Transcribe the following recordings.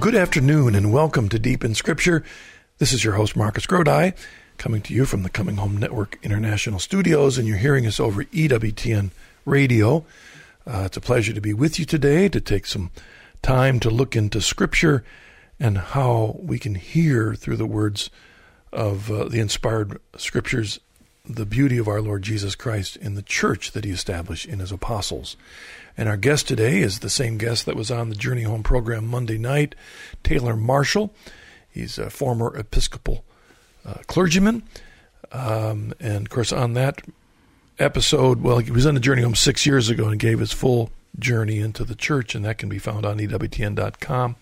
good afternoon and welcome to Deep in Scripture. This is your host, Marcus Grodi, coming to you from the Coming Home Network International Studios, and you're hearing us over EWTN Radio. Uh, it's a pleasure to be with you today to take some time to look into Scripture and how we can hear through the words of uh, the inspired Scriptures the beauty of our Lord Jesus Christ in the church that he established in his apostles. And our guest today is the same guest that was on the Journey Home program Monday night, Taylor Marshall. He's a former Episcopal uh, clergyman. Um, and of course, on that episode, well, he was on the Journey Home six years ago and gave his full journey into the church, and that can be found on EWTN.com.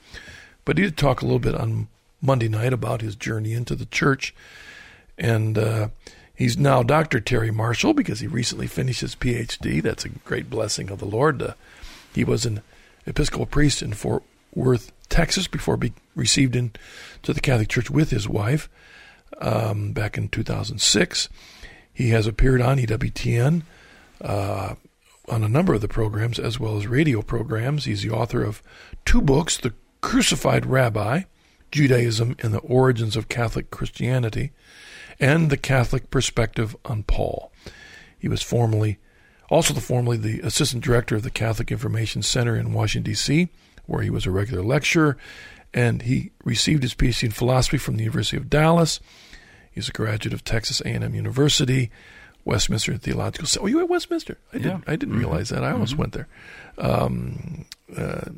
But he did talk a little bit on Monday night about his journey into the church. And uh, He's now Dr. Taylor Marshall because he recently finished his PhD. That's a great blessing of the Lord. Uh, he was an Episcopal priest in Fort Worth, Texas, before being received into the Catholic Church with his wife um, back in 2006. He has appeared on EWTN uh, on a number of the programs as well as radio programs. He's the author of two books The Crucified Rabbi, Judaism and the Origins of Catholic Christianity and the Catholic perspective on Paul. He was formerly also the formerly the assistant director of the Catholic Information Center in Washington D.C., where he was a regular lecturer, and he received his PhD in philosophy from the University of Dallas. He's a graduate of Texas A&M University, Westminster Theological. Center. Oh, you at Westminster? I didn't. I didn't mm-hmm. realize that. I almost mm-hmm. went there. Um, uh,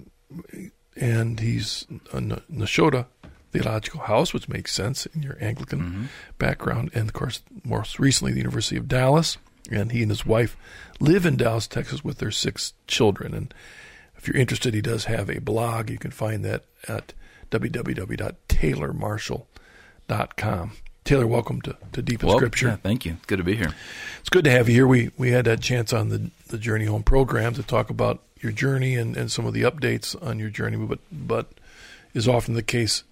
and he's a Nashotah Theological House, which makes sense in your Anglican mm-hmm. background, and of course, most recently, the University of Dallas. And he and his wife live in Dallas, Texas, with their six children. And if you're interested, he does have a blog. You can find that at www.taylormarshall.com. Taylor, welcome to, to Deep in well, Scripture. Yeah, thank you. Good to be here. It's good to have you here. We we had that chance on the, the Journey Home program to talk about your journey and, and some of the updates on your journey, but but is often the case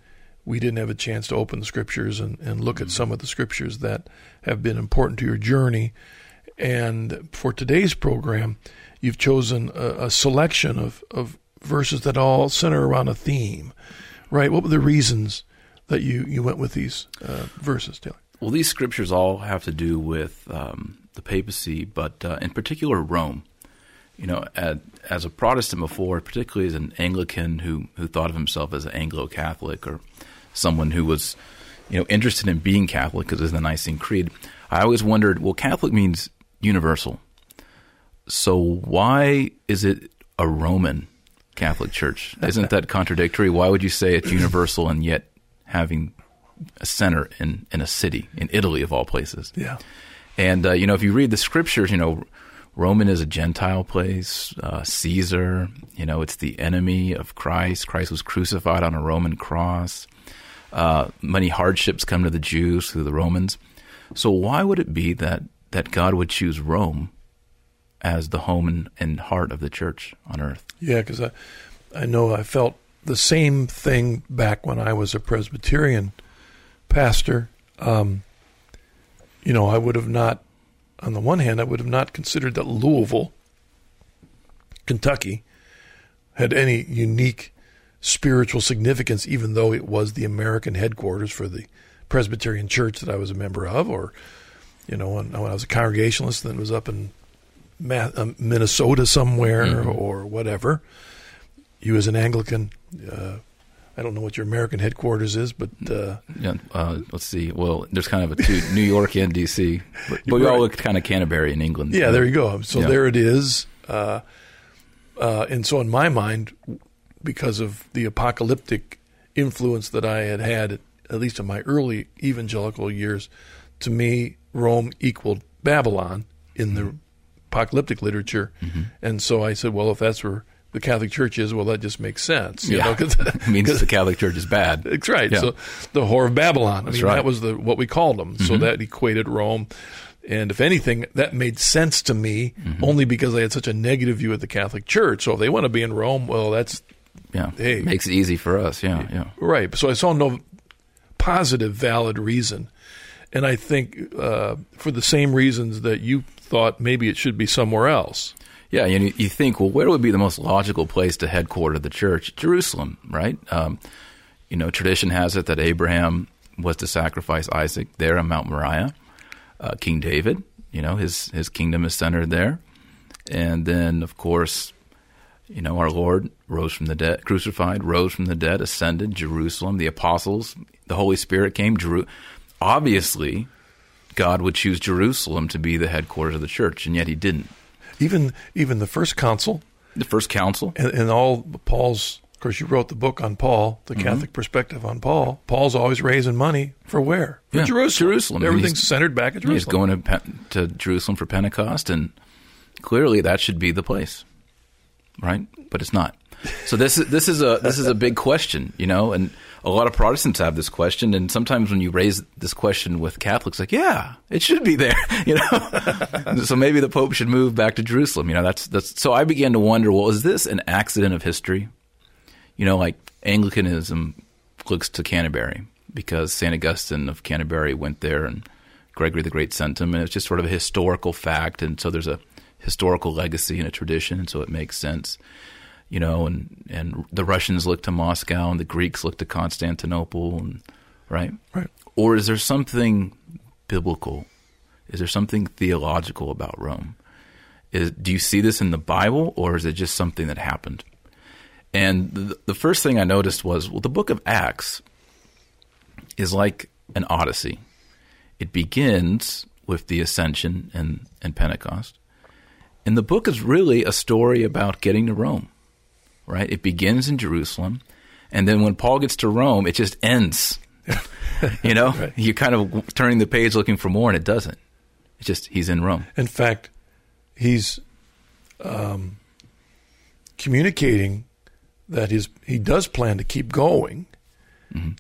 we didn't have a chance to open the scriptures and, and look at some of the scriptures that have been important to your journey. And for today's program, you've chosen a, a selection of, of verses that all center around a theme, right? What were the reasons that you, you went with these uh, verses, Taylor? Well, these scriptures all have to do with um, the papacy, but uh, in particular Rome. You know, at, as a Protestant before, particularly as an Anglican who who thought of himself as an Anglo Catholic or someone who was, you know, interested in being Catholic because of the Nicene Creed, I always wondered, well, Catholic means universal. So why is it a Roman Catholic Church? Isn't that contradictory? Why would you say it's universal and yet having a center in, in a city in Italy of all places? Yeah. And uh, you know, if you read the scriptures, you know, Roman is a Gentile place. Uh, Caesar, you know, it's the enemy of Christ. Christ was crucified on a Roman cross. Uh, many hardships come to the Jews through the Romans. So why would it be that that God would choose Rome as the home and, and heart of the church on earth? Yeah, because I I know I felt the same thing back when I was a Presbyterian pastor. Um, you know, I would have not, on the one hand, I would have not considered that Louisville, Kentucky, had any unique spiritual significance, even though it was the American headquarters for the Presbyterian Church that I was a member of, or you know, when, when I was a Congregationalist, then was up in um, Minnesota somewhere mm-hmm. or whatever. You as an Anglican, uh, I don't know what your American headquarters is, but uh, yeah, uh, let's see. Well, there's kind of a two, New York and D.C., but, but we right. all look kind of Canterbury in England. Yeah, there you go. So yeah. there it is. Uh, uh, and so in my mind, because of the apocalyptic influence that I had had, at least in my early evangelical years, to me, Rome equaled Babylon in the apocalyptic literature. Mm-hmm. And so I said, well, if that's where the Catholic Church is, well, that just makes sense. You yeah. know, cause, it means the Catholic Church is bad. That's right. Yeah. So the whore of Babylon. I mean, right. that was the what we called them. Mm-hmm. So that equated Rome. And if anything, that made sense to me mm-hmm. only because I had such a negative view of the Catholic Church. So if they want to be in Rome, well, that's yeah. Hey, makes it easy for us. Yeah, yeah. Right. So I saw no positive, valid reason, and I think uh, for the same reasons that you thought maybe it should be somewhere else. Yeah, you, you think, well, where would be the most logical place to headquarter the church? Jerusalem, right? Um, you know, tradition has it that Abraham was to sacrifice Isaac there on Mount Moriah. Uh, King David, you know, his his kingdom is centered there, and then of course, you know, our Lord rose from the dead, crucified, rose from the dead, ascended Jerusalem. The apostles, the Holy Spirit came. Jeru- Obviously, God would choose Jerusalem to be the headquarters of the church, and yet He didn't. Even even the first council The first council, and, and all Paul's. Of course, you wrote the book on Paul, the Mm-hmm. Catholic perspective on Paul. Paul's always raising money for where? For Yeah, Jerusalem. Jerusalem. Everything's centered back at Jerusalem. He's going to, to Jerusalem for Pentecost, and clearly that should be the place, right? But it's not. So this is this is a this is a big question, you know, and a lot of Protestants have this question, and sometimes when you raise this question with Catholics, like, yeah, it should be there, you know. so maybe the Pope should move back to Jerusalem, you know. That's that's. So I began to wonder, well, is this an accident of history? You know, like Anglicanism looks to Canterbury because St. Augustine of Canterbury went there and Gregory the Great sent him, and it's just sort of a historical fact. And so there's a historical legacy and a tradition, and so it makes sense. You know, and, and the Russians look to Moscow and the Greeks look to Constantinople, and right? Right. Or is there something biblical? Is there something theological about Rome? Is, do you see this in the Bible, or is it just something that happened? And the, the first thing I noticed was, well, the book of Acts is like an odyssey. It begins with the ascension and, and Pentecost. And the book is really a story about getting to Rome, right? It begins in Jerusalem. And then when Paul gets to Rome, it just ends. you know, Right. you're kind of turning the page looking for more, and it doesn't. It's just he's in Rome. In fact, he's um, communicating that his he does plan to keep going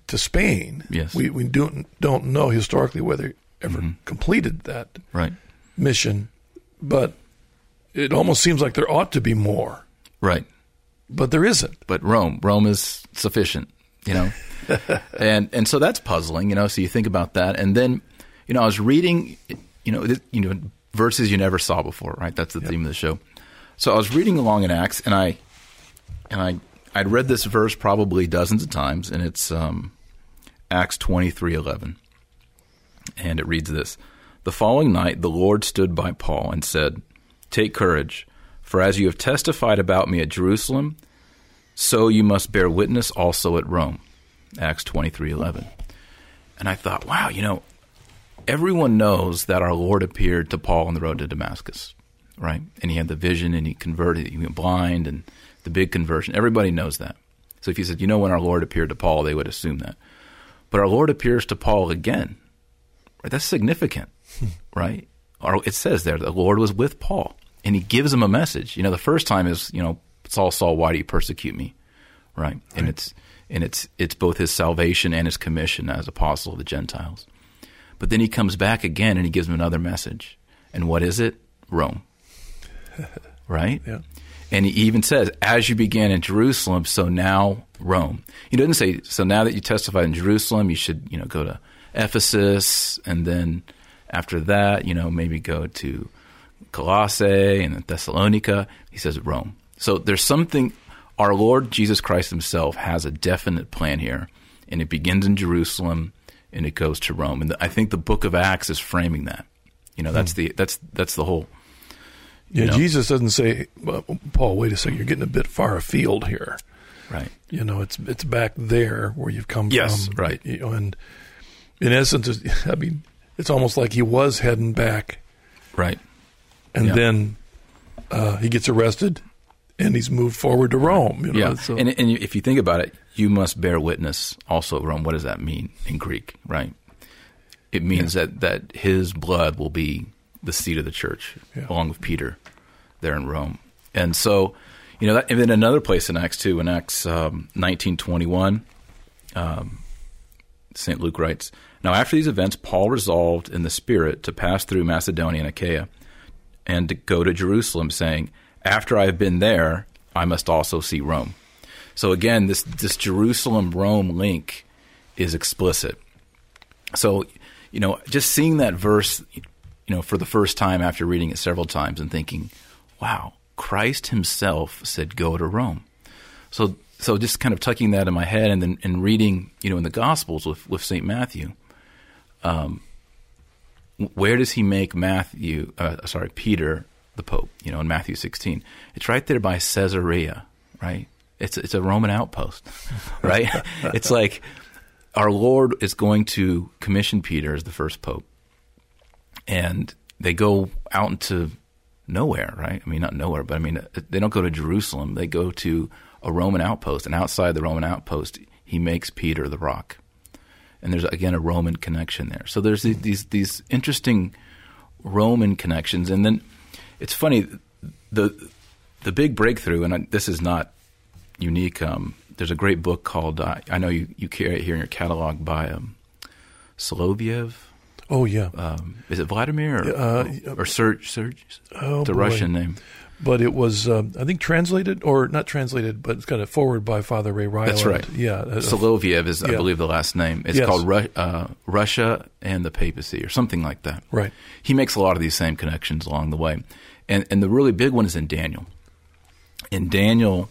to Spain. Mm-hmm. Yes. we we don't don't know historically whether he ever Mm-hmm. completed that Right. mission, but it almost seems like there ought to be more, Right. but there isn't. but Rome, Rome is sufficient, you know, and and so that's puzzling, you know. So you think about that, and then, you know, I was reading, you know, th- you know, verses you never saw before, right? That's the theme of the show. So I was reading along in Acts, and I, and I, I'd read this verse probably dozens of times, and it's um, Acts twenty three eleven, and it reads this: The following night, the Lord stood by Paul and said, "Take courage, for as you have testified about me at Jerusalem." so you must bear witness also at Rome. Acts 23:11. And I thought, wow, you know, everyone knows that our Lord appeared to Paul on the road to Damascus, right? And he had the vision and he converted, he went blind and the big conversion. Everybody knows that. So if you said, you know when our Lord appeared to Paul, they would assume that. But our Lord appears to Paul again. Right? That's significant, right? Or it says there the Lord was with Paul and he gives him a message. You know, the first time is, you know, Saul, Saul, why do you persecute me? Right? And it's and it's it's both his salvation and his commission as apostle of the Gentiles. But then he comes back again and he gives him another message. And what is it? Rome. right? Yeah. And he even says, as you began in Jerusalem, so now Rome. He doesn't say, so now that you testified in Jerusalem, you should, you know, go to Ephesus, and then after that, you know, maybe go to Colossae and Thessalonica. He says Rome. So there's something, our Lord Jesus Christ himself has a definite plan here, and it begins in Jerusalem and it goes to Rome. And I think the book of Acts is framing that. You know, that's hmm. the that's that's the whole Yeah, know? Jesus doesn't say, well, Paul, wait a second, you're getting a bit far afield here. right. You know, it's it's back there where you've come Yes, from. right. You know, and in essence, I mean, it's almost like he was heading back, Right. and Yeah. then uh, he gets arrested, and he's moved forward to Rome. You know, Yeah, so- and and if you think about it, you must bear witness also, Rome. What does that mean in Greek? Right? It means that that his blood will be the seat of the church, Yeah. along with Peter, there in Rome. And so, you know, that, and then another place in Acts two, in Acts um, nineteen twenty one, um, Saint Luke writes. Now, after these events, Paul resolved in the Spirit to pass through Macedonia and Achaia and to go to Jerusalem, saying, After I have been there, I must also see Rome. So again, this, this Jerusalem Rome link is explicit. So, you know, just seeing that verse, you know, for the first time after reading it several times and thinking, wow, Christ himself said, "Go to Rome." So, so just kind of tucking that in my head, and then and reading, you know, in the Gospels with with Saint Matthew, um, where does he make Matthew? Uh, sorry, Peter the Pope. You know, in Matthew 16, it's right there by Caesarea, right? It's it's a Roman outpost, right? it's like our Lord is going to commission Peter as the first pope, and they go out into nowhere, right? I mean, not nowhere, but I mean, they don't go to Jerusalem. They go to a Roman outpost, and outside the Roman outpost, he makes Peter the rock. And there's again a Roman connection there. So there's these these interesting Roman connections, and then it's funny the the big breakthrough, and this is not unique. Um, there's a great book called uh, I know you you carry it here in your catalog by um, Soloviev. Oh yeah. Um, is it Vladimir or, uh, or Serge? Serge? Oh, the boy. Russian name. But it was, um, I think, translated or not translated, but it's got a forward by Father Ray Ryland. That's right. Yeah. Soloviev is, yeah. I believe, the last name. It's Yes. called Ru- uh, Russia and the Papacy or something like that. Right. He makes a lot of these same connections along the way. And, and the really big one is in Daniel. In Daniel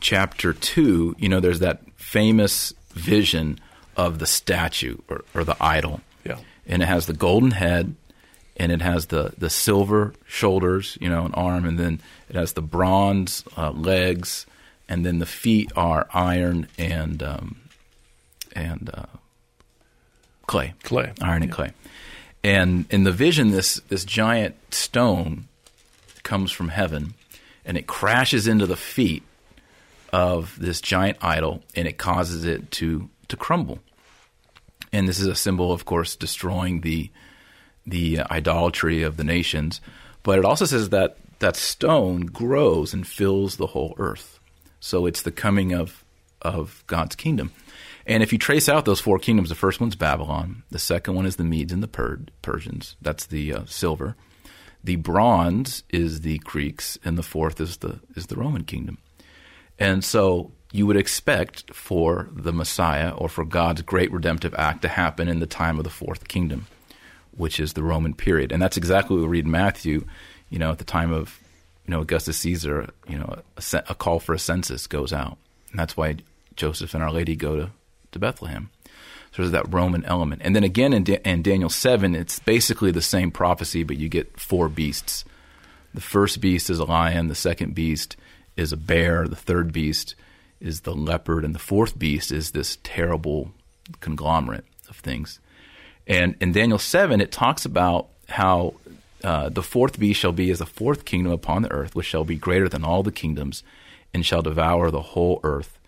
chapter 2, you know, there's that famous vision of the statue or, or the idol. Yeah. And it has the golden head and it has the, the silver shoulders, you know, an arm, and then it has the bronze uh, legs, and then the feet are iron and um, and uh, clay Clay. iron and clay. And in the vision, this this giant stone comes from heaven, and it crashes into the feet of this giant idol, and it causes it to to crumble. And this is a symbol, of course, destroying the the idolatry of the nations. But it also says that that stone grows and fills the whole earth. So it's the coming of of God's kingdom. And if you trace out those four kingdoms, the first one's Babylon, the second one is the Medes and the per- Persians. That's the uh, silver. The bronze is the Greeks, and the fourth is the is the Roman kingdom. And so you would expect for the Messiah or for God's great redemptive act to happen in the time of the fourth kingdom, which is the Roman period. And that's exactly what we read in Matthew, you know, at the time of, you know, Augustus Caesar, you know, a, a call for a census goes out. And that's why Joseph and Our Lady go to, to Bethlehem. So there's that Roman element. And then again in, da- in Daniel 7, it's basically the same prophecy, but you get four beasts. The first beast is a lion, the second beast is a bear, the third beast is the leopard, and the fourth beast is this terrible conglomerate of things. And in Daniel 7, it talks about how uh, the fourth beast shall be as the fourth kingdom upon the earth, which shall be greater than all the kingdoms, and shall devour the whole earth,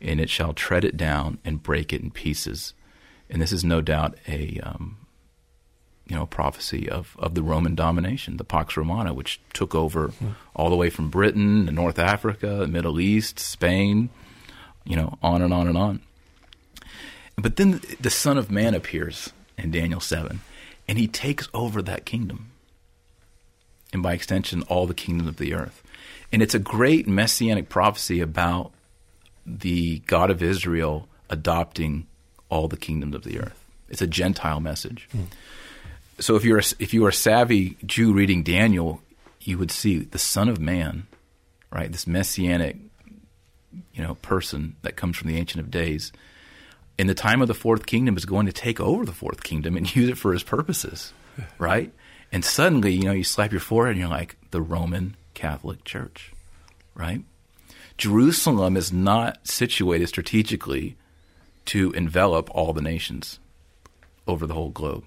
and it shall tread it down and break it in pieces. And this is no doubt a um, you know prophecy of, of the Roman domination, the Pax Romana, which took over all the way from Britain to North Africa, the Middle East, Spain, you know, on and on and on. But then the Son of Man appears in Daniel 7, and he takes over that kingdom. And by extension, all the kingdoms of the earth. And it's a great messianic prophecy about the God of Israel adopting all the kingdoms of the earth. It's a Gentile message. Hmm. So if you're a, if you are a savvy Jew reading Daniel, you would see the Son of Man, right? This messianic, you know, person that comes from the Ancient of Days. In the time of the fourth kingdom, is going to take over the fourth kingdom and use it for his purposes, right? And suddenly, you know, you slap your forehead and you're like the Roman Catholic Church, right? Jerusalem is not situated strategically to envelop all the nations over the whole globe.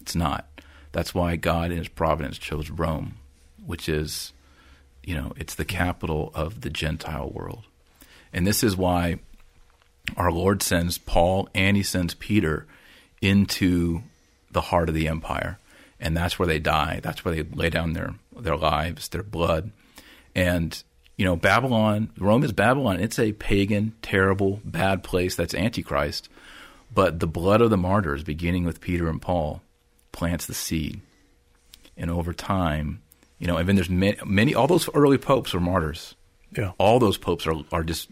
It's not. That's why God in his providence chose Rome, which is, you know, it's the capital of the Gentile world. And this is why our Lord sends Paul and he sends Peter into the heart of the empire. And that's where they die. That's where they lay down their, their lives, their blood. And, you know, Babylon, Rome is Babylon. It's a pagan, terrible, bad place that's Antichrist. But the blood of the martyrs, beginning with Peter and Paul, plants the seed. And over time, you know, and then there's many, many all those early popes were martyrs. Yeah. All those popes are, are just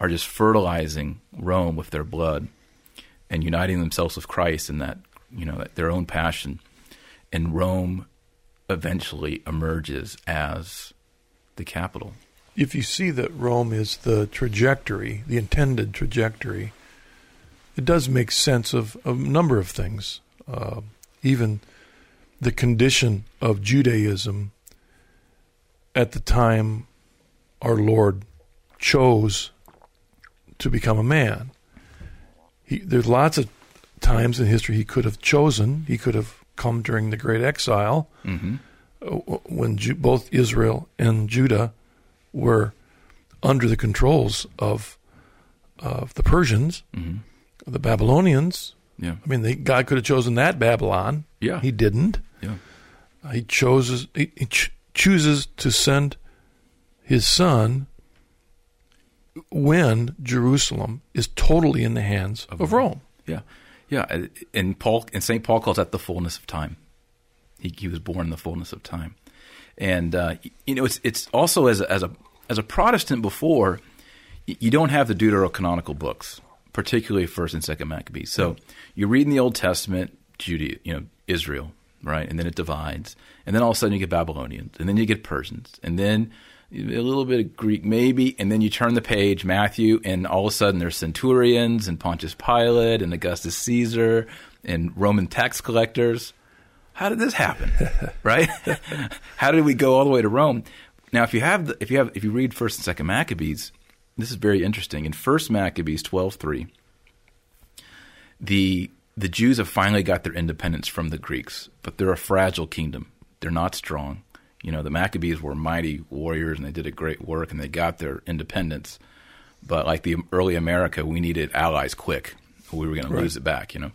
are just fertilizing Rome with their blood and uniting themselves with Christ in that, you know, their own passion. And Rome eventually emerges as the capital. If you see that Rome is the trajectory, the intended trajectory, it does make sense of, of a number of things. Uh, even the condition of Judaism at the time our Lord chose to become a man. He, there's lots of times in history he could have chosen. He could have come during the Great Exile Mm-hmm. uh, when Ju- both Israel and Judah were under the controls of of the Persians, Mm-hmm. the Babylonians. Yeah. I mean, they, God could have chosen that Babylon. Yeah. He didn't. Yeah. Uh, he chooses he, he ch- chooses to send his son when Jerusalem is totally in the hands of, Rome. Yeah, yeah, and Paul and Saint Paul calls that the fullness of time. He, he was born in the fullness of time, and uh, you know it's it's also as a, as a as a Protestant before, you don't have the deuterocanonical books, particularly First and Second Maccabees. So you read in the Old Testament, Judea, you know, Israel, right, and then it divides, and then all of a sudden you get Babylonians, and then you get Persians, and then a little bit of Greek maybe, and then you turn the page, Matthew, and all of a sudden there's centurions and Pontius Pilate and Augustus Caesar and Roman tax collectors. How did this happen? right? How did we go all the way to Rome? Now, if you have the, if you have if you read First and Second Maccabees, this is very interesting. In First Maccabees twelve three, the the Jews have finally got their independence from the Greeks, but they're a fragile kingdom. They're not strong. You know, the Maccabees were mighty warriors and they did a great work and they got their independence. But like the early America, we needed allies quick. Or we were going to lose it back, you know.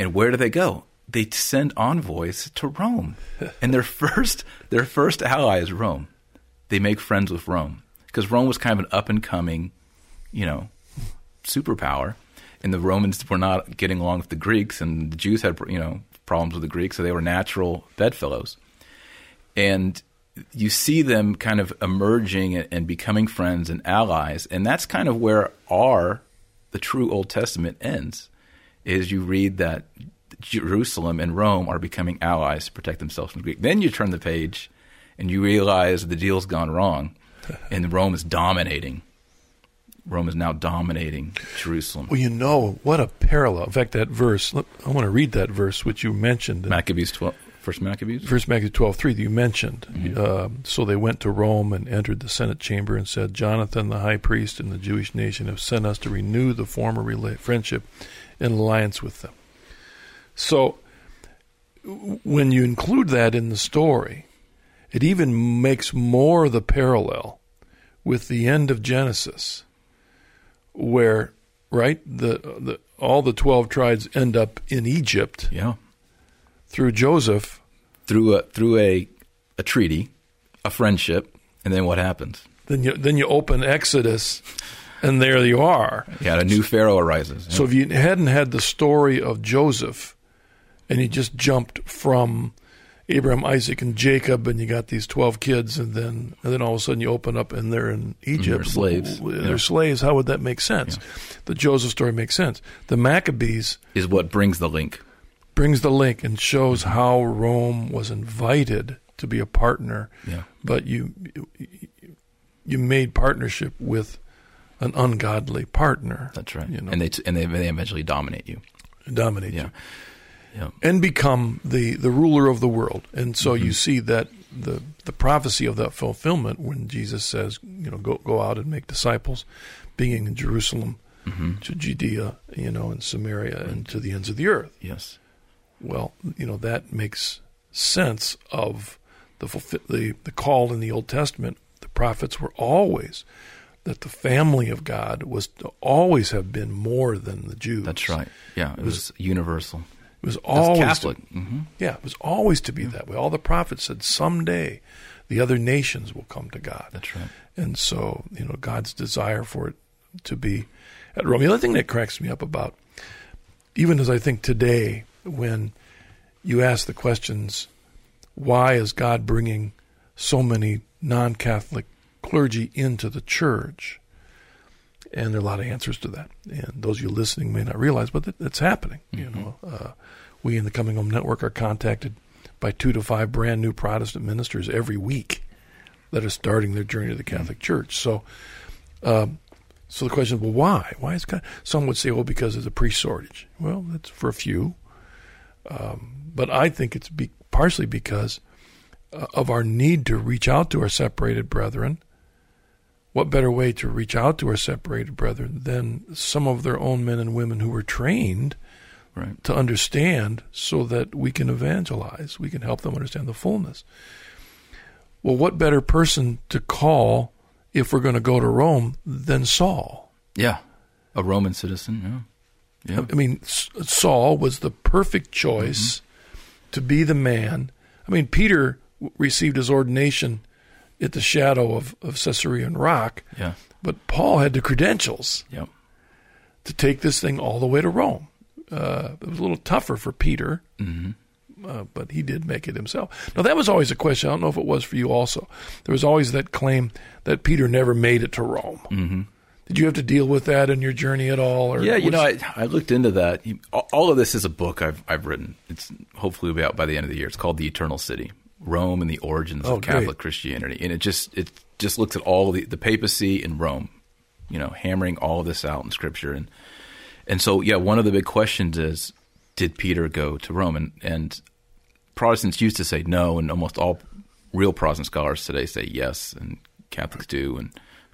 And where do they go? They send envoys to Rome. and their first their first ally is Rome. They make friends with Rome because Rome was kind of an up and coming, you know, superpower, and the Romans were not getting along with the Greeks, and the Jews had you know problems with the Greeks, so they were natural bedfellows. And you see them kind of emerging and, becoming friends and allies, and that's kind of where our the true Old Testament ends. Is you read that Jerusalem and Rome are becoming allies to protect themselves from the Greek. Then you turn the page, and you realize the deal's gone wrong, and Rome is dominating. Rome is now dominating Jerusalem. Well, you know what a parallel. In fact, that verse. look, I want to read that verse which you mentioned. in Maccabees twelve, first Maccabees. First Maccabees twelve three that you mentioned. Mm-hmm. Uh, so they went to Rome and entered the Senate chamber and said, "Jonathan, the high priest, and the Jewish nation have sent us to renew the former rela- friendship and alliance with them." So when you include that in the story, it even makes more the parallel with the end of Genesis, where right the the all the twelve tribes end up in Egypt Yeah, through Joseph. through a through a a treaty, a friendship, and then what happens? Then you then you open Exodus, and there you are. Yeah, a new Pharaoh arises. So if you hadn't had the story of Joseph, and you just jumped from Abraham, Isaac, and Jacob, and you got these twelve kids, and then and then all of a sudden you open up and they're in Egypt. they're slaves. They're Yeah. slaves. How would that make sense? The Joseph story makes sense. The Maccabees is what brings the link. Brings the link and shows Mm-hmm. how Rome was invited to be a partner, Yeah, but you you made partnership with an ungodly partner. that's right. You know, And they and they, they eventually dominate you. dominate Yeah, you yeah, and become the the ruler of the world. And so Mm-hmm. you see that the the prophecy of that fulfillment when Jesus says, you know, go go out and make disciples, being in Jerusalem, hmm to Judea, you know, and Samaria, and to the ends of the earth. yes, Well, you know that makes sense of the the the call in the Old Testament. The prophets were always that the family of God was to always have been more than the Jews. that's right. Yeah, it was universal. It was That's always Catholic. To, hmm yeah, it was always to be that way. All the prophets said someday the other nations will come to God. That's right. And so, you know, God's desire for it to be at Rome. The other thing that cracks me up about, even as I think today, when you ask the questions, why is God bringing so many non Catholic clergy into the church? And there are a lot of answers to that. And those of you listening may not realize, but it- it's happening. You know, uh, we in the Coming Home Network are contacted by two to five brand new Protestant ministers every week that are starting their journey to the Catholic Church. So, um, so the question is, well, why? Why is God? Some would say, well, because of the priest shortage. Well, that's for a few, um, but I think it's be, partially because uh, of our need to reach out to our separated brethren. What better way to reach out to our separated brethren than some of their own men and women who were trained Right. to understand so that we can evangelize, we can help them understand the fullness. Well, what better person to call if we're going to go to Rome than Saul? Yeah. A Roman citizen. Yeah. Yeah. I mean, Saul was the perfect choice to be the man. I mean, Peter received his ordination at the shadow of, of Caesarean Rock, Yeah. but Paul had the credentials Yep. to take this thing all the way to Rome. Uh, it was a little tougher for Peter, hmm uh, but he did make it himself. Now, that was always a question. I don't know if it was for you also. There was always that claim that Peter never made it to Rome. hmm Did you have to deal with that in your journey at all? Or Yeah, you was- know, I, I looked into that. All- of this is a book I've I've written. It's hopefully will be out by the end of the year. It's called The Eternal City: Rome and the Origins Oh, of Catholic great. Christianity, and it just it just looks at all the the papacy in Rome, you know, hammering all of this out in Scripture, and and so yeah, one of the big questions is, did Peter go to Rome? And and Protestants used to say no, and almost all real Protestant scholars today say yes, and Catholics do, and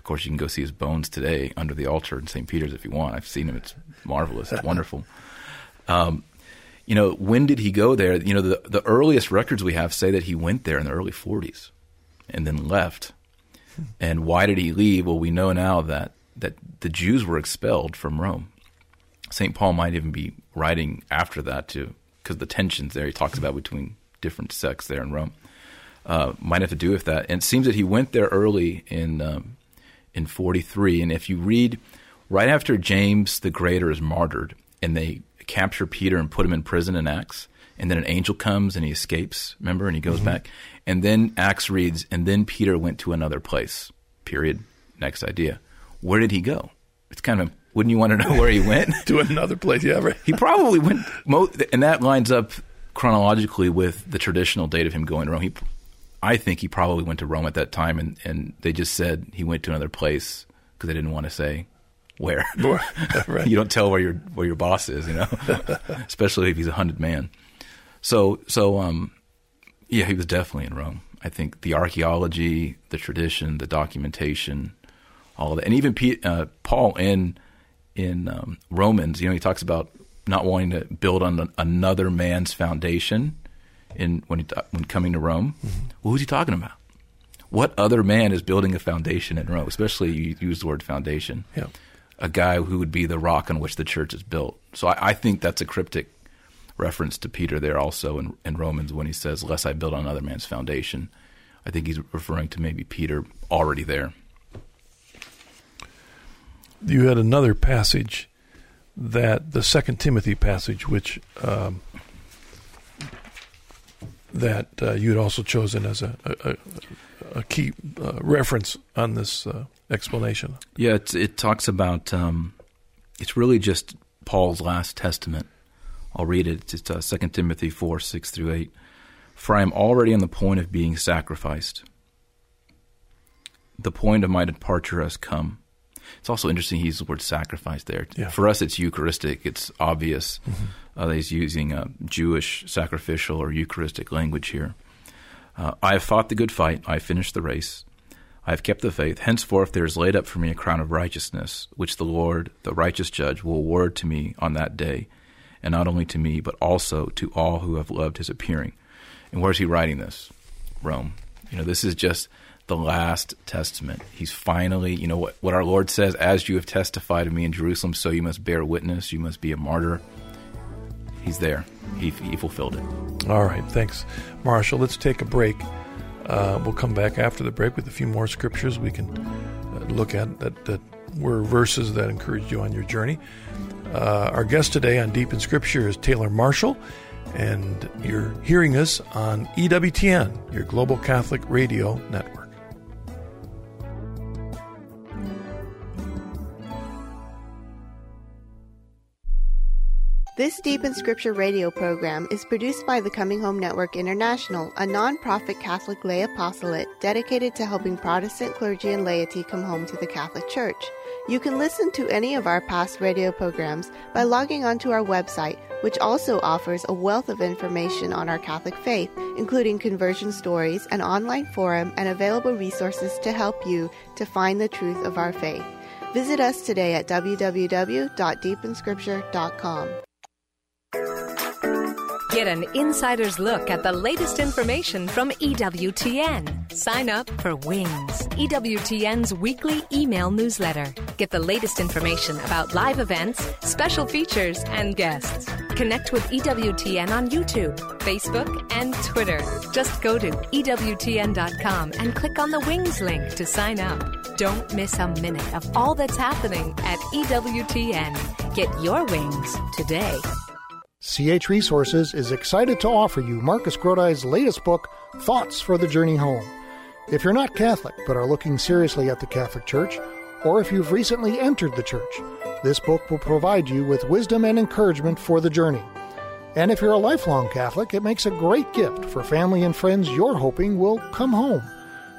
course you can go see his bones today under the altar in St. Peter's if you want. I've seen him; it's marvelous, it's wonderful. Um, you know, when did he go there? You know, the the earliest records we have say that he went there in the early 40s, and then left. And why did he leave? Well, we know now that that the Jews were expelled from Rome. St. Paul might even be writing after that too, because the tensions there he talks about between different sects there in Rome uh, might have to do with that. And it seems that he went there early in um, in 43. And if you read right after James the Greater is martyred, and they capture Peter and put him in prison in Acts, and then an angel comes and he escapes. Remember, and he goes mm-hmm. back. And then Acts reads, and then Peter went to another place. Period. Next idea. Where did he go? It's kind of wouldn't you want to know where he went? to another place. Yeah, right. He probably went, and that lines up chronologically with the traditional date of him going to Rome. He, I think he probably went to Rome at that time, and, and they just said he went to another place because they didn't want to say where. right. you don't tell where your where your boss is, you know, especially if he's a hunted man. So so um, yeah, he was definitely in Rome. I think the archaeology, the tradition, the documentation, all of that, and even Pete, uh, Paul in in um, Romans, you know, he talks about not wanting to build on another man's foundation in when he, when coming to Rome. Well, who's he talking about? What other man is building a foundation in Rome? Especially you use the word foundation Yeah. a guy who would be the rock on which the church is built. So I, I think that's a cryptic reference to Peter there also in, in Romans when he says, Lest I build on another man's foundation. I think he's referring to maybe Peter already there. You had another passage that the Second Timothy passage, which um, that uh, you had also chosen as a a, a, key uh, reference on this uh, explanation. Yeah, it's, it talks about, um, it's really just Paul's last testament. I'll read it. It's uh, 2 Timothy 4 6 through 8. For I am already on the point of being sacrificed. The point of my departure has come. It's also interesting he used the word sacrifice there. Yeah. For us, it's Eucharistic. It's obvious uh, that he's using a Jewish sacrificial or Eucharistic language here. Uh, I have fought the good fight. I have finished the race. I have kept the faith. Henceforth, there is laid up for me a crown of righteousness, which the Lord, the righteous judge, will award to me on that day, and not only to me, but also to all who have loved his appearing. And where's he writing this? Rome. You know, this is just the last testament. He's finally, you know, what, what our Lord says, as you have testified of me in Jerusalem, so you must bear witness, you must be a martyr. He's there. He, he fulfilled it. All right, thanks, Marshall. Let's take a break. Uh, we'll come back after the break with a few more scriptures we can uh, look at that, that were verses that encouraged you on your journey. Uh, our guest today on Deep in Scripture is Taylor Marshall, and you're hearing us on EWTN, your Global Catholic Radio Network. This Deep in Scripture radio program is produced by the Coming Home Network International, a non-profit Catholic lay apostolate dedicated to helping Protestant clergy and laity come home to the Catholic Church. You can listen to any of our past radio programs by logging onto our website, which also offers a wealth of information on our Catholic faith, including conversion stories, an online forum, and available resources to help you to find the truth of our faith. Visit us today at www.deepinscripture.com. Get an insider's look at the latest information from EWTN. Sign up for Wings, EWTN's weekly email newsletter. Get the latest information about live events, special features, and guests. Connect with EWTN on YouTube, Facebook, and Twitter. Just go to EWTN.com and click on the Wings link to sign up. Don't miss a minute of all that's happening at EWTN. Get your wings today. CH Resources is excited to offer you Marcus Grodi's latest book, Thoughts for the Journey Home. If you're not Catholic but are looking seriously at the Catholic Church, or if you've recently entered the Church, this book will provide you with wisdom and encouragement for the journey. And if you're a lifelong Catholic, it makes a great gift for family and friends you're hoping will come home.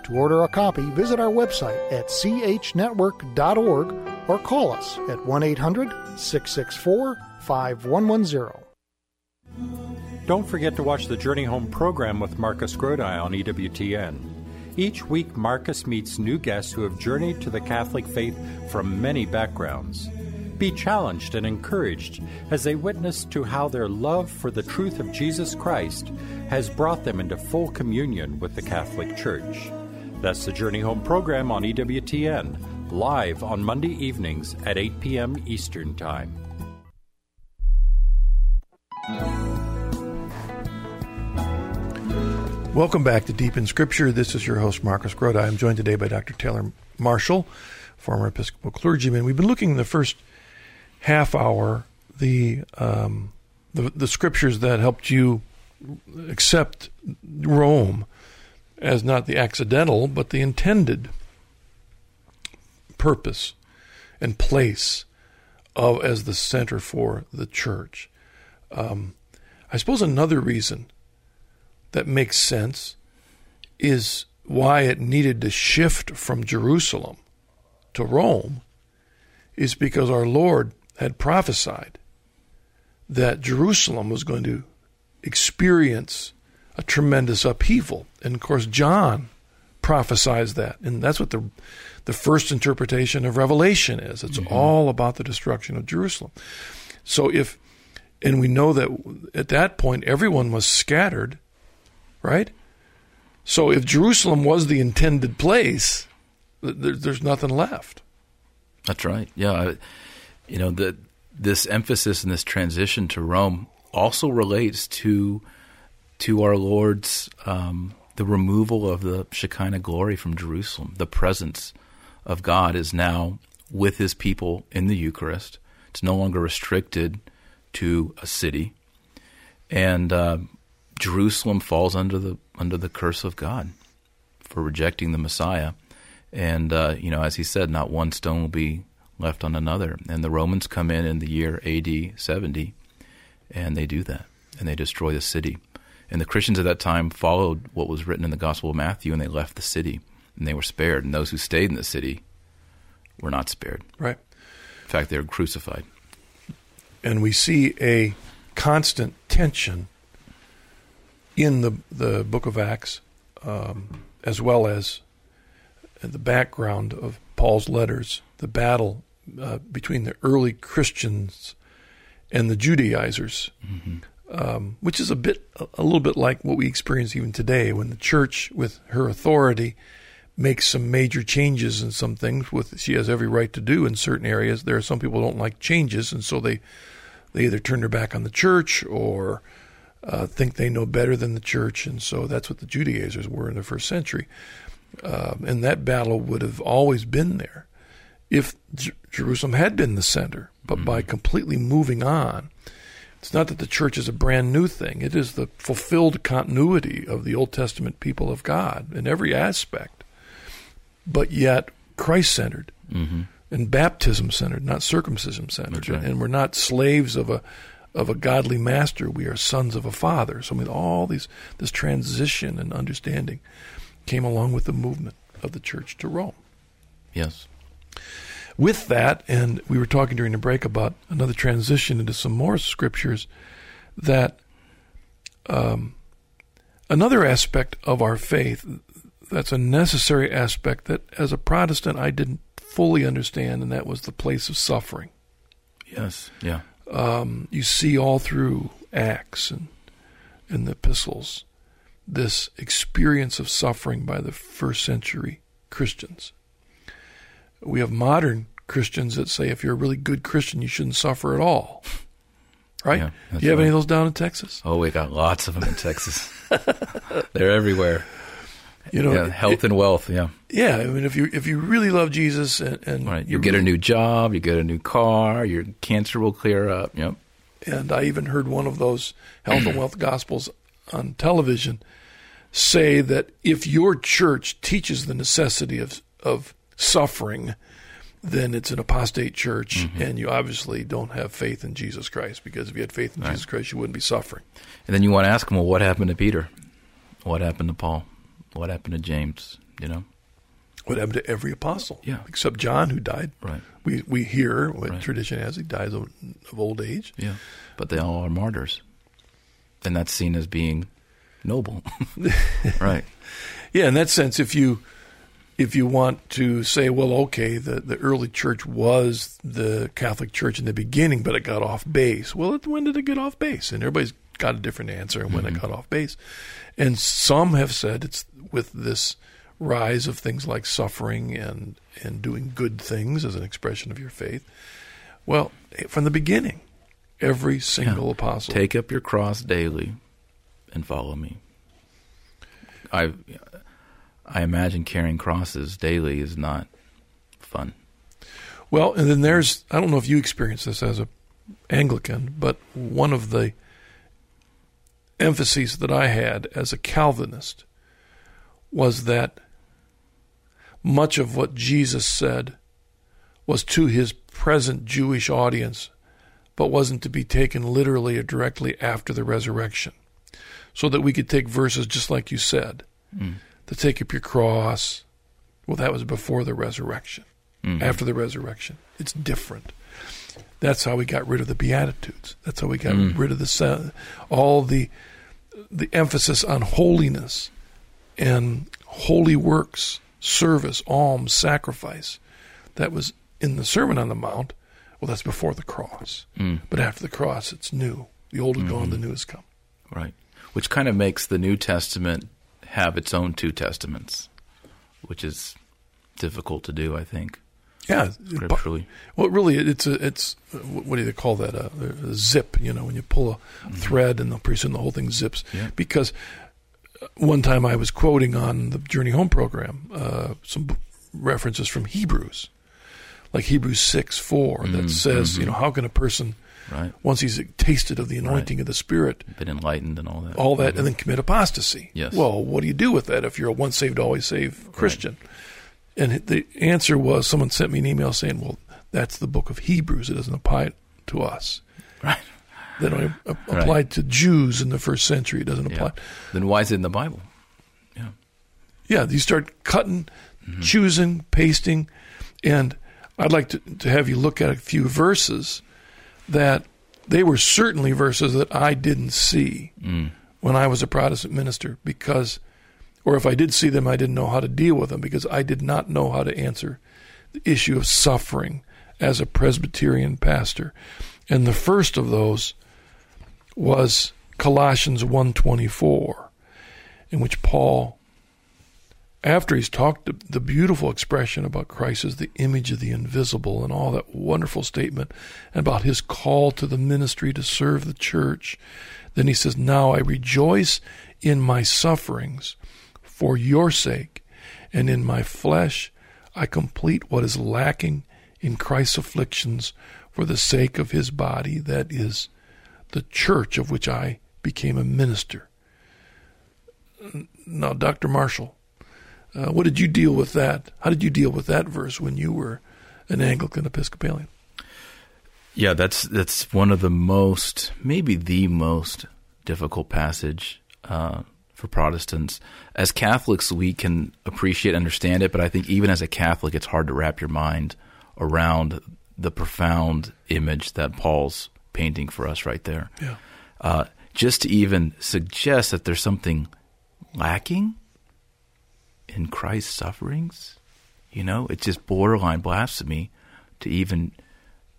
To order a copy, visit our website at chnetwork.org or call us at 1 800 664 5110. Don't forget to watch the Journey Home program with Marcus Grodi on EWTN. Each week, Marcus meets new guests who have journeyed to the Catholic faith from many backgrounds. Be challenged and encouraged as they witness to how their love for the truth of Jesus Christ has brought them into full communion with the Catholic Church. That's the Journey Home program on EWTN, live on Monday evenings at 8 p.m. Eastern Time. Welcome back to Deep in Scripture. This is your host, Marcus Grodi. I'm joined today by Dr. Taylor Marshall, former Episcopal clergyman. We've been looking in the first half hour the um, the, the scriptures that helped you accept Rome as not the accidental, but the intended purpose and place of as the center for the church. Um, I suppose another reason that makes sense is why it needed to shift from Jerusalem to Rome is because our Lord had prophesied that Jerusalem was going to experience a tremendous upheaval. And of course, John prophesies that. And that's what the, the first interpretation of Revelation is. It's mm-hmm. all about the destruction of Jerusalem. So if, and we know that at that point, everyone was scattered right? So if Jerusalem was the intended place, there, there's nothing left. That's right. Yeah, you know the this emphasis and this transition to Rome also relates to to our Lord's um, the removal of the Shekinah glory from Jerusalem. The presence of God is now with His people in the Eucharist. It's no longer restricted to a city, and uh, Jerusalem falls under the under the curse of God for rejecting the Messiah. And uh, you know, as he said, not one stone will be left on another. And the Romans come in in the year AD 70, and they do that, and they destroy the city. And the Christians at that time followed what was written in the Gospel of Matthew, and they left the city, and they were spared. And those who stayed in the city were not spared. Right. In fact, they were crucified. And we see a constant tension in the the Book of Acts, um, as well as the background of Paul's letters, the battle uh, between the early Christians and the Judaizers, mm-hmm. um, which is a bit a little bit like what we experience even today when the church, with her authority, makes some major changes in some things. With she has every right to do in certain areas. There are some people who don't like changes, and so they they either turn their back on the church or uh, think they know better than the church, and so that's what the Judaizers were in the first century. Uh, and that battle would have always been there if J- Jerusalem had been the center. But mm-hmm. by completely moving on, it's not that the church is a brand new thing, it is the fulfilled continuity of the Old Testament people of God in every aspect, but yet Christ centered. Mm-hmm. And baptism centered, not circumcision centered, right. and we're not slaves of a of a godly master, we are sons of a father. So I mean, all these this transition and understanding came along with the movement of the church to Rome. Yes. With that, and we were talking during the break about another transition into some more scriptures that um, another aspect of our faith that's a necessary aspect that as a Protestant I didn't fully understand, and that was the place of suffering. Yes. Yeah. Um, you see all through Acts and and the epistles this experience of suffering by the first century Christians. We have modern Christians that say if you're a really good Christian, you shouldn't suffer at all. Right? Yeah, Do you have any of those down in Texas? Oh, we got lots of them in Texas. They're everywhere. You know, yeah, health and wealth. Yeah. yeah. I mean, if you if you really love Jesus and, and Right. You get a new job. You get a new car. Your cancer will clear up. Yep. and I even heard one of those health and wealth gospels on television say that if your church teaches the necessity of of suffering, then it's an apostate church, mm-hmm. and you obviously don't have faith in Jesus Christ. Because if you had faith in Jesus Christ, you wouldn't be suffering. And then you want to ask them, well, what happened to Peter? What happened to Paul? What happened to James? You know. What happened to every apostle? Yeah. except John, who died. Right. We we hear what Right. tradition has he dies of, of old age. Yeah. But they all are martyrs, and that's seen as being noble. right. Yeah, in that sense, if you if you want to say, well, okay, the, the early church was the Catholic Church in the beginning, but it got off base. Well, it, when did it get off base? And everybody's got a different answer and when it mm-hmm. got off base. And some have said it's with this rise of things like suffering and and doing good things as an expression of your faith. Well, from the beginning, every single Yeah. apostle Take up your cross daily and follow me. I I imagine carrying crosses daily is not fun. Well, and then there's I don't know if you experience this as a Anglican, but one of the emphases that I had as a Calvinist was that much of what Jesus said was to his present Jewish audience, but wasn't to be taken literally or directly after the resurrection. So that we could take verses just like you said, hmm. to take up your cross. Well, that was before the resurrection. Hmm. After the resurrection, it's different. That's how we got rid of the Beatitudes. That's how we got hmm. rid of the all the the emphasis on holiness and holy works, service, alms, sacrifice. That was in the Sermon on the Mount. Well, that's before the cross. Mm. But after the cross, it's new. The old is gone, the mm-hmm. new has come. Right. Which kind of makes the New Testament have its own two testaments, which is difficult to do, I think, Yeah, scripturally. Well, really, it's a it's what do they call that? A, a zip. You know, when you pull a mm-hmm. thread, and the pretty soon the whole thing zips. Yeah. Because one time I was quoting on the Journey Home program uh, some b- references from Hebrews, like Hebrews six four, that mm, says, you know, mm-hmm. how can a person Right. once he's tasted of the anointing of the Spirit, Been enlightened and all that. all that, mm-hmm. and then commit apostasy. Yes. Well, what do you do with that if you're a once saved, always saved Christian? And the answer was someone sent me an email saying, well, that's the book of Hebrews. It doesn't apply to us. Right. That only a- Right. applied to Jews in the first century. It doesn't apply. Yeah. Then why is it in the Bible? Yeah. Yeah, you start cutting, mm-hmm. choosing, pasting, and I'd like to, to have you look at a few verses that they were certainly verses that I didn't see mm. when I was a Protestant minister because, or if I did see them, I didn't know how to deal with them because I did not know how to answer the issue of suffering as a Presbyterian pastor. And the first of those was Colossians 124 in which Paul after he's talked the, beautiful expression about Christ as the image of the invisible and all that wonderful statement about his call to the ministry to serve the church, then he says, Now I rejoice in my sufferings for your sake, and in my flesh I complete what is lacking in Christ's afflictions for the sake of his body, that is, the church of which I became a minister. Now, Dr. Marshall, uh, what did you deal with that? How did you deal with that verse when you were an Anglican Episcopalian? Yeah, that's that's one of the most, maybe the most difficult passage uh, for Protestants. As Catholics, we can appreciate, understand it, but I think even as a Catholic, it's hard to wrap your mind around the profound image that Paul's painting for us right there. Yeah. Uh, just to even suggest that there's something lacking in Christ's sufferings, you know, it's just borderline blasphemy to even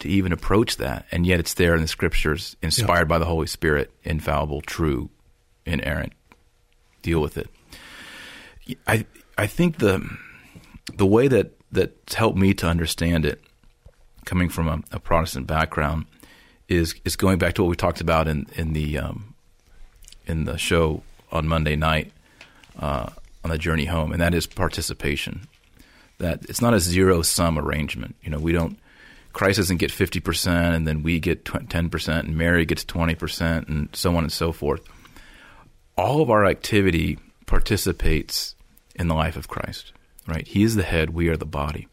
to even approach that, and yet it's there in the scriptures, inspired by the Holy Spirit, infallible, true, inerrant. Deal with it. I I think the the way that that's helped me to understand it, coming from a, a Protestant background, is is going back to what we talked about in in the um, in the show on Monday night uh, on the journey home, and that is participation. That it's not a zero sum arrangement. You know, we don't. Christ doesn't get fifty percent, and then we get ten percent, and Mary gets twenty percent, and so on and so forth. All of our activity participates in the life of Christ. Right? He is the head. We are the body.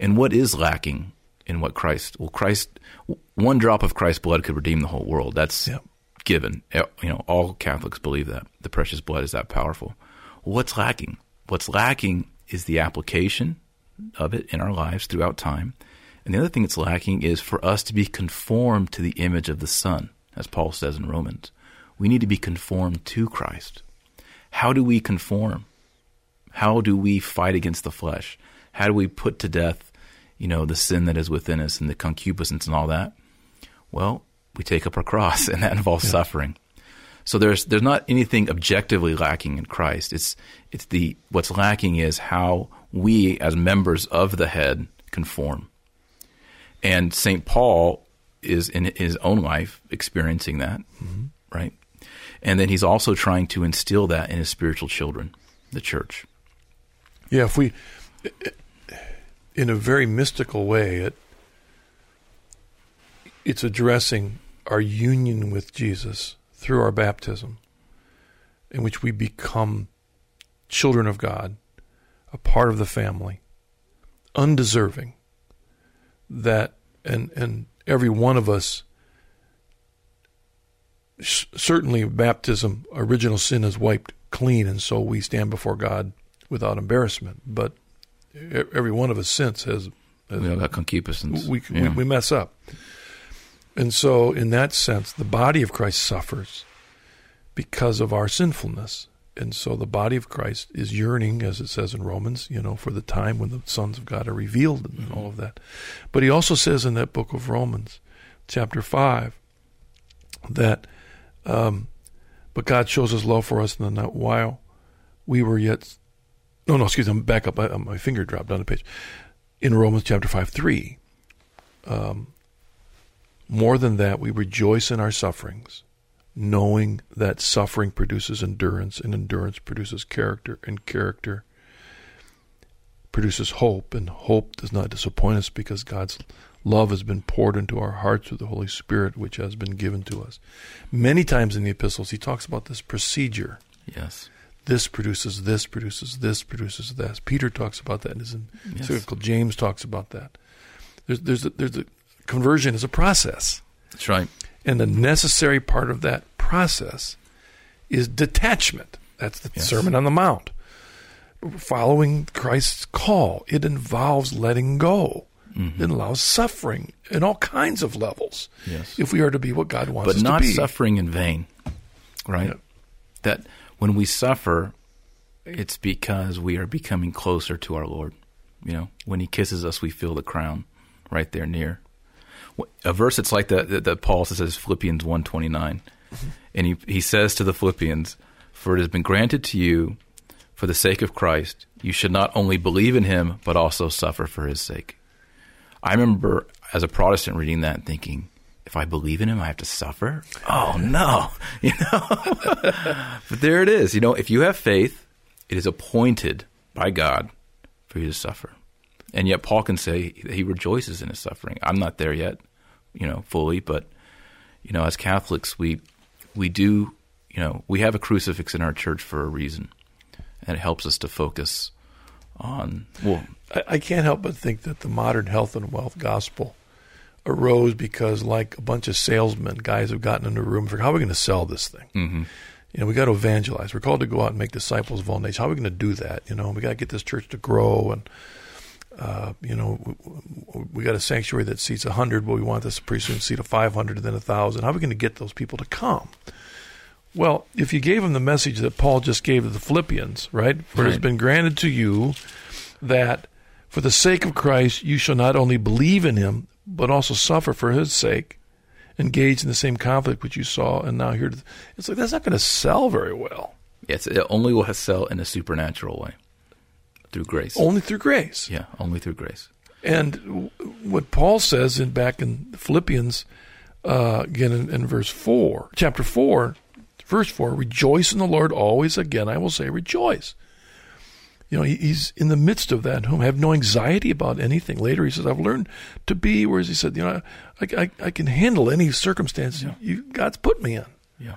And what is lacking in what Christ? Well, Christ. One drop of Christ's blood could redeem the whole world. That's Yep. given. You know, all Catholics believe that the precious blood is that powerful. What's lacking? What's lacking is the application of it in our lives throughout time. And the other thing that's lacking is for us to be conformed to the image of the Son, as Paul says in Romans. We need to be conformed to Christ. How do we conform? How do we fight against the flesh? How do we put to death, you know, the sin that is within us and the concupiscence and all that? Well, we take up our cross, and that involves suffering. So there's there's not anything objectively lacking in Christ. It's it's the what's lacking is how we as members of the head conform. And St. Paul is in his own life experiencing that, mm-hmm. right? And then he's also trying to instill that in his spiritual children, the church. Yeah, if we, in a very mystical way, it it's addressing our union with Jesus through our baptism, in which we become children of God, a part of the family, undeserving. That and and every one of us. Certainly, baptism, original sin is wiped clean, and so we stand before God without embarrassment. But every one of us since has, has that concupiscence. we, Yeah. we we mess up, and so in that sense, the body of Christ suffers because of our sinfulness, and so the body of Christ is yearning, as it says in Romans, you know, for the time when the sons of God are revealed and all of that. But he also says in that book of Romans, chapter five, that, um, but God shows His love for us in that while we were yet no, no, excuse me. I'm back up. I, my finger dropped down the page. In Romans chapter 5, 3, um, more than that, we rejoice in our sufferings, knowing that suffering produces endurance, and endurance produces character, and character produces hope, and hope does not disappoint us because God's love has been poured into our hearts through the Holy Spirit, which has been given to us. Many times in the epistles, he talks about this procedure yes. This produces this, produces this, produces this. Peter talks about that in his Yes. James talks about that. There's there's a, there's a conversion is a process, That's right. and the necessary part of that process is detachment. That's the Yes. Sermon on the Mount. Following Christ's call, it involves letting go. Mm-hmm. It allows suffering in all kinds of levels. Yes. If we are to be what God wants but us not to be. suffering in vain, right? Yeah. That when we suffer, it's because we are becoming closer to our Lord. You know, when He kisses us, we feel the crown right there near. A verse that's like that that, Paul says Philippians one twenty nine, and he he says to the Philippians, "For it has been granted to you, for the sake of Christ, you should not only believe in Him but also suffer for His sake." I remember as a Protestant reading that and thinking, if I believe in him, I have to suffer? Oh no, you know. but there it is. You know, if you have faith, it is appointed by God for you to suffer. And yet Paul can say that he rejoices in his suffering. I'm not there yet, you know, fully, but you know, as Catholics, we we do, you know, we have a crucifix in our church for a reason. And it helps us to focus on well, I, I can't help but think that the modern health and wealth gospel arose because, like a bunch of salesmen, guys have gotten into a room for how are we going to sell this thing? Mm-hmm. You know, we got to evangelize. We're called to go out and make disciples of all nations. How are we going to do that? You know, we got to get this church to grow, and uh, you know, we, we got a sanctuary that seats hundred, but we want this pretty soon to seat a five hundred and then a thousand. How are we going to get those people to come? Well, if you gave them the message that Paul just gave to the Philippians, right? For it has been granted to you that for the sake of Christ you shall not only believe in him, but also suffer for his sake, engage in the same conflict which you saw and now hear. It's like that's not going to sell very well. Yes, it only will sell in a supernatural way through grace. Only through grace. Yeah, only through grace. And what Paul says in back in Philippians, uh, again in, in verse four, chapter four, verse four, rejoice in the Lord always. Again, I will say, rejoice. You know, he, he's in the midst of that. Whom have no anxiety about anything. Later, he says, "I've learned to be." Whereas he said, "You know, I, I, I can handle any circumstance you, God's put me in Yeah.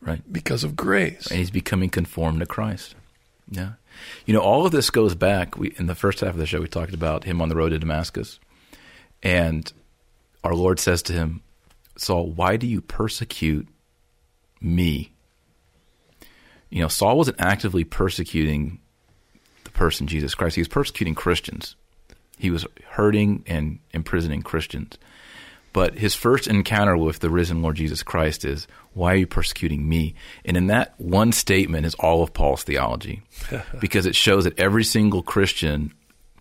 Right. because of grace." And he's becoming conformed to Christ. Yeah. You know, all of this goes back. We, in the first half of the show, we talked about him on the road to Damascus. And our Lord says to him, Saul, why do you persecute me? You know, Saul wasn't actively persecuting person Jesus Christ, he was persecuting Christians. He was hurting and imprisoning Christians. But his first encounter with the risen Lord Jesus Christ is, Why are you persecuting me? And in that one statement is all of Paul's theology, because it shows that every single Christian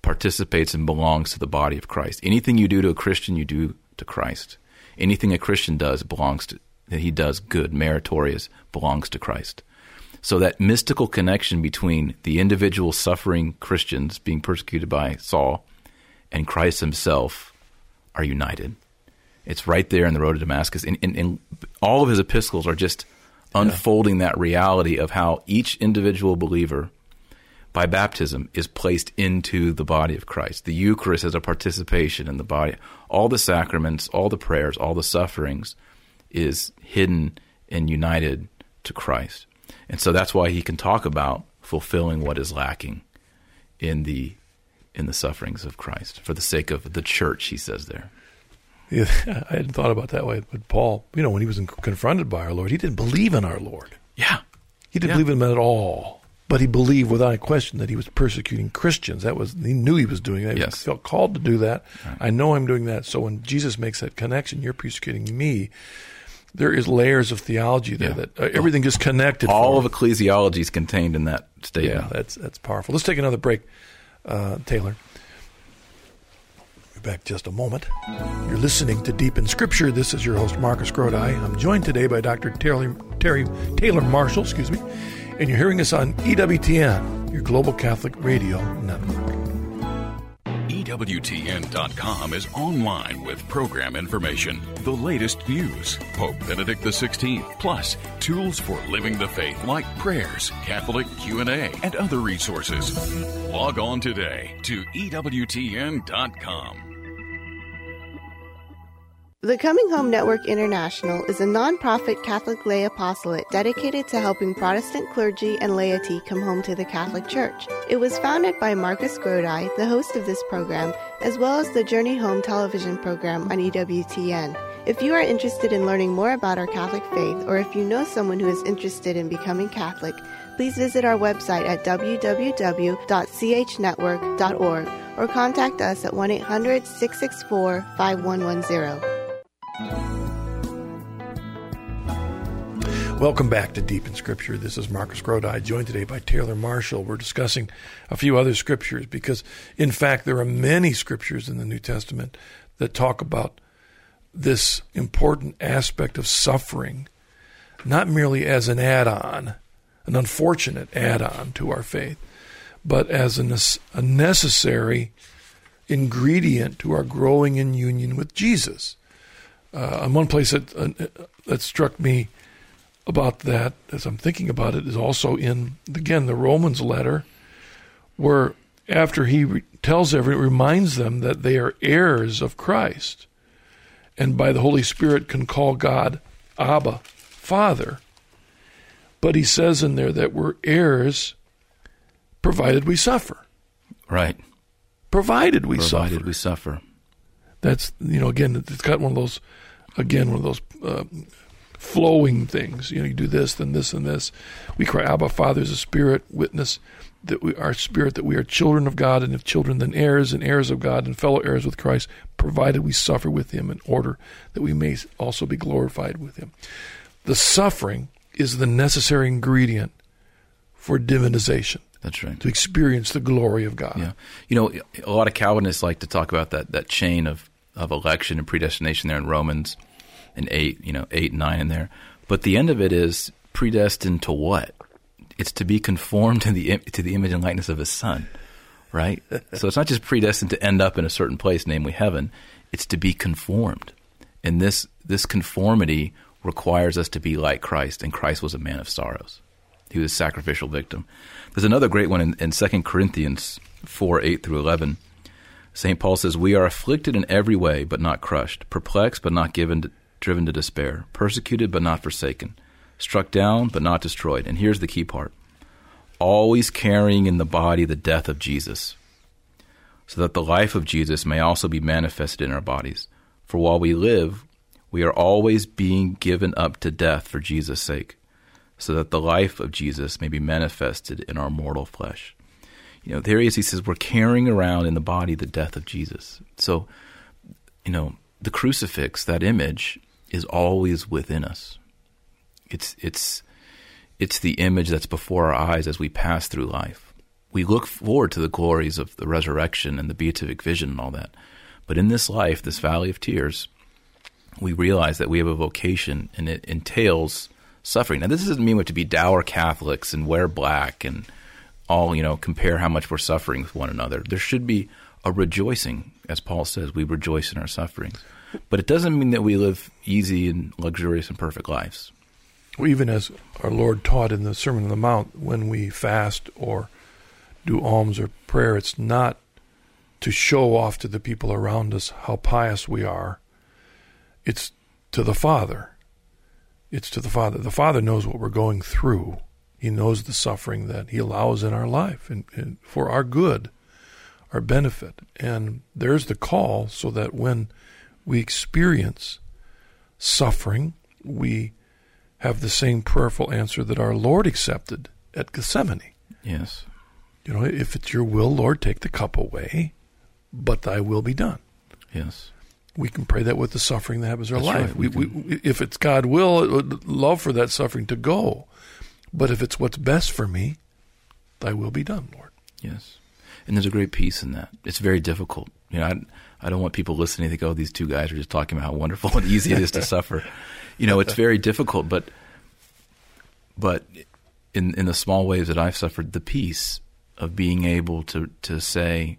participates and belongs to the body of Christ. Anything you do to a Christian, you do to Christ. Anything a Christian does belongs to, that he does good, meritorious, belongs to Christ. So that mystical connection between the individual suffering Christians being persecuted by Saul and Christ himself are united. It's right there in the road to Damascus. And, and, and all of his epistles are just unfolding that reality of how each individual believer, by baptism, is placed into the body of Christ. The Eucharist is a participation in the body. All the sacraments, all the prayers, all the sufferings is hidden and united to Christ. And so that's why he can talk about fulfilling what is lacking in the in the sufferings of Christ for the sake of the church, he says there. Yeah, I hadn't thought about that way. But Paul, you know, when he was in- confronted by our Lord, he didn't believe in our Lord. Yeah. He didn't Yeah. believe in him at all. But he believed without a question that he was persecuting Christians. That was he knew he was doing that. Yes. He felt called to do that. I know I'm doing that. So when Jesus makes that connection, you're persecuting me. There is layers of theology there Yeah. that uh, everything is connected. All of ecclesiology is contained in that yeah, statement. that's that's powerful. Let's take another break, uh, Taylor. Be back just a moment. You're listening to Deep in Scripture. This is your host Marcus Grodi. I'm joined today by Dr. Taylor, Terry Taylor Marshall, excuse me, and you're hearing us on EWTN, your Global Catholic Radio Network. EWTN.com is online with program information, the latest news, Pope Benedict XVI, plus tools for living the faith like prayers, Catholic Q&A, and other resources. Log on today to EWTN.com. The Coming Home Network International is a nonprofit Catholic lay apostolate dedicated to helping Protestant clergy and laity come home to the Catholic Church. It was founded by Marcus Grodi, the host of this program, as well as the Journey Home television program on EWTN. If you are interested in learning more about our Catholic faith, or if you know someone who is interested in becoming Catholic, please visit our website at www.chnetwork.org or contact us at 1 800 664 5110. Welcome back to Deep in Scripture. This is Marcus Grodi, joined today by Taylor Marshall. We're discussing a few other scriptures because, in fact, there are many scriptures in the New Testament that talk about this important aspect of suffering, not merely as an add on, an unfortunate add on to our faith, but as a necessary ingredient to our growing in union with Jesus. Uh, and one place that, uh, that struck me about that as I'm thinking about it is also in again the Romans letter, where after he re- tells everyone, reminds them that they are heirs of Christ, and by the Holy Spirit can call God Abba, Father. But he says in there that we're heirs, provided we suffer. Right. Provided we Provided suffer. we suffer. That's you know again it's got one of those again one of those uh, flowing things. You know, you do this, then this, and this. We cry, Abba, Father is a spirit witness that we our spirit that we are children of God, and if children, then heirs and heirs of God, and fellow heirs with Christ, provided we suffer with Him in order that we may also be glorified with Him. The suffering is the necessary ingredient for divinization. That's right. To experience the glory of God. Yeah. You know, a lot of Calvinists like to talk about that, that chain of, of election and predestination there in Romans and 8, you know, 8 and 9 in there. But the end of it is predestined to what? It's to be conformed to the to the image and likeness of his son, right? so it's not just predestined to end up in a certain place, namely heaven. It's to be conformed. And this this conformity requires us to be like Christ, and Christ was a man of sorrows. He was a sacrificial victim. There's another great one in, in 2 Corinthians 4 8 through 11. St. Paul says, We are afflicted in every way, but not crushed, perplexed, but not given to, driven to despair, persecuted, but not forsaken, struck down, but not destroyed. And here's the key part always carrying in the body the death of Jesus, so that the life of Jesus may also be manifested in our bodies. For while we live, we are always being given up to death for Jesus' sake, so that the life of Jesus may be manifested in our mortal flesh. You know, there he is. He says we're carrying around in the body the death of Jesus. So, you know, the crucifix, that image, is always within us. It's it's it's the image that's before our eyes as we pass through life. We look forward to the glories of the resurrection and the beatific vision and all that. But in this life, this valley of tears, we realize that we have a vocation and it entails suffering. Now, this doesn't mean we have to be dour Catholics and wear black and all, you know, compare how much we're suffering with one another. There should be a rejoicing, as Paul says, we rejoice in our sufferings. But it doesn't mean that we live easy and luxurious and perfect lives. Well, even as our Lord taught in the Sermon on the Mount, when we fast or do alms or prayer, it's not to show off to the people around us how pious we are it's to the Father. It's to the Father. The Father knows what we're going through. He knows the suffering that He allows in our life and, and for our good, our benefit. And there's the call so that when we experience suffering, we have the same prayerful answer that our Lord accepted at Gethsemane. Yes. You know, if it's your will, Lord, take the cup away, but thy will be done. Yes we can pray that with the suffering that happens in our That's life. right. We We, we, if it's God will, uh, uh, love for that suffering to go. But if it's what's best for me, thy will be done, Lord. Yes. And there's a great peace in that. It's very difficult. You know, I, I don't want people listening to think, oh, these two guys are just talking about how wonderful and easy it is to suffer. You know, it's very difficult, but but in in the small ways that I've suffered, the peace of being able to to say,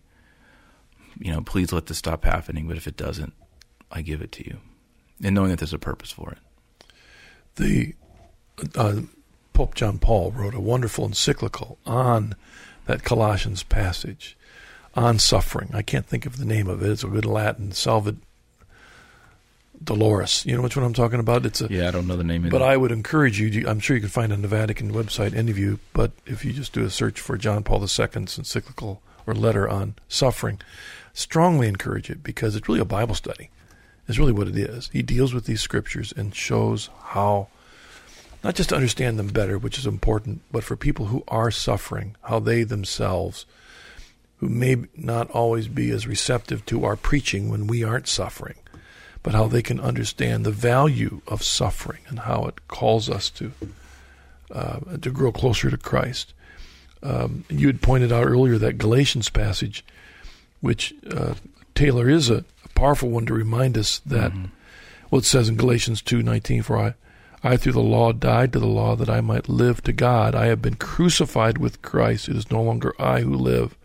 you know, please let this stop happening. But if it doesn't, I give it to you, and knowing that there's a purpose for it. The uh, Pope John Paul wrote a wonderful encyclical on that Colossians passage on suffering. I can't think of the name of it. It's a good Latin, Salvat Dolores. You know which one I'm talking about? It's a Yeah, I don't know the name of it. But. I would encourage you. I'm sure you can find it on the Vatican website, any of you. But if you just do a search for John Paul II's encyclical or letter on suffering, strongly encourage it because it's really a Bible study. Is really what it is. He deals with these scriptures and shows how, not just to understand them better, which is important, but for people who are suffering, how they themselves, who may not always be as receptive to our preaching when we aren't suffering, but how they can understand the value of suffering and how it calls us to uh, to grow closer to Christ. Um, you had pointed out earlier that Galatians passage, which uh, Taylor is a, a powerful one to remind us that well, it says in Galatians two nineteen, for I. I through the law died to the law that I might live to God. I have been crucified with Christ. It is no longer I who live,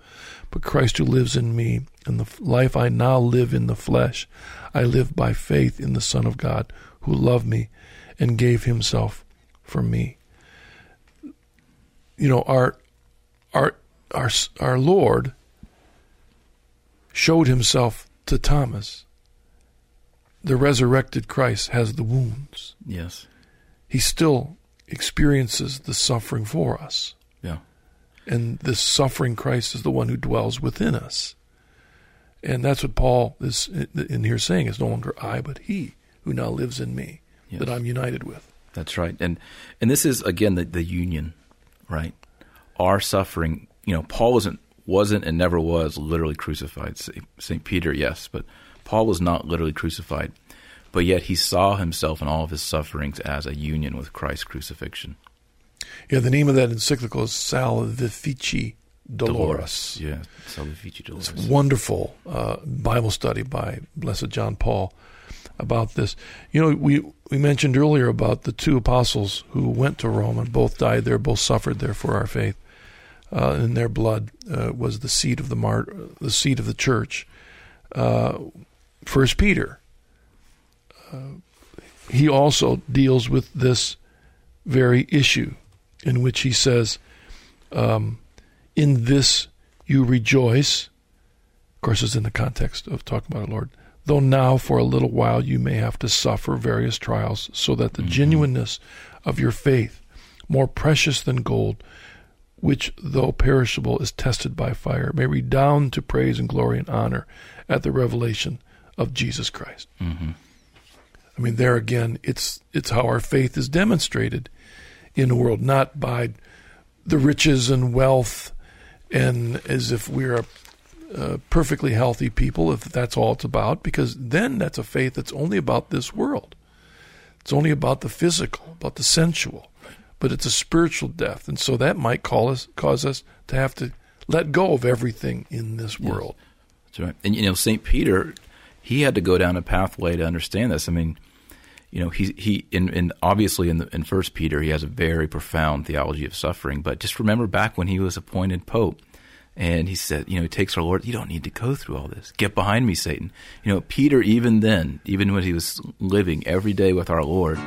but Christ who lives in me. And the life I now live in the flesh, I live by faith in the Son of God who loved me and gave himself for me. You know, our our our our Lord showed himself to Thomas. The resurrected Christ has the wounds. yes. He still experiences the suffering for us. Yeah. And this suffering Christ is the one who dwells within us. And that's what Paul is in here saying: "It's no longer I, but He who now lives in me, Yes. that I'm united with." That's right. And and this is again the, the union, right? Our suffering, you know, Paul wasn't wasn't and never was literally crucified. St. Peter, yes, but Paul was not literally crucified. But yet he saw himself and all of his sufferings as a union with Christ's crucifixion. Yeah, the name of that encyclical is Salvifici Doloris. Yeah, Salvifici Doloris. It's wonderful uh, Bible study by Blessed John Paul about this. You know, we we mentioned earlier about the two apostles who went to Rome and both died there, both suffered there for our faith. Uh, and their blood uh, was the seed of the mart, the seed of the church. Uh, First Peter, he also deals with this very issue, in which he says, um, "In this you rejoice." Of course, it's in the context of talking about our Lord though now for a little while you may have to suffer various trials, so that the mm-hmm. genuineness of your faith, more precious than gold, which though perishable is tested by fire, may redound to praise and glory and honor at the revelation of Jesus Christ. Mm-hmm. I mean, there again, it's it's how our faith is demonstrated in the world, not by the riches and wealth, and as if we're a uh, perfectly healthy people if that's all it's about, because then that's a faith that's only about this world. It's only about the physical, about the sensual, but it's a spiritual death, and so that might call us, cause us to have to let go of everything in this world. Yes. That's right. And you know, Saint Peter, he had to go down a pathway to understand this. I mean, you know, he he in, in obviously in the, in First Peter, he has a very profound theology of suffering. But just remember back when he was appointed pope and he said, you know, he takes our Lord, you don't need to go through all this. Get behind me, Satan. You know, Peter, even then, even when he was living every day with our Lord,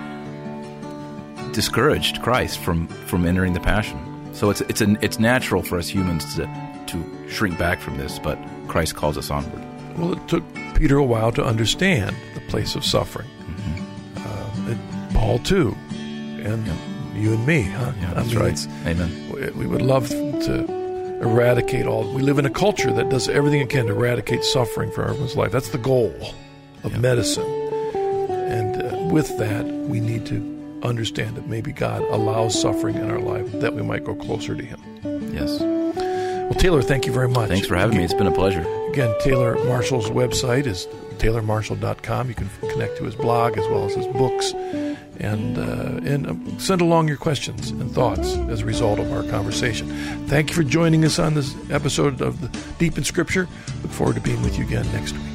discouraged Christ from, from entering the passion. So it's, it's, an, it's natural for us humans to, to shrink back from this, but Christ calls us onward. Well, it took Peter a while to understand the place of suffering. Mm-hmm. Uh, Paul, too. And yeah. you and me, huh? Yeah, that's I mean, right. Amen. We would love to eradicate all. We live in a culture that does everything it can to eradicate suffering from everyone's life. That's the goal of yep. medicine. And uh, with that, we need to understand that maybe God allows suffering in our life that we might go closer to Him. Yes. Well, Taylor, thank you very much. Thanks for having again, me. It's been a pleasure. Again, Taylor Marshall's website is taylormarshall.com. You can connect to his blog as well as his books and uh, and um, send along your questions and thoughts as a result of our conversation. Thank you for joining us on this episode of the Deep in Scripture. Look forward to being with you again next week.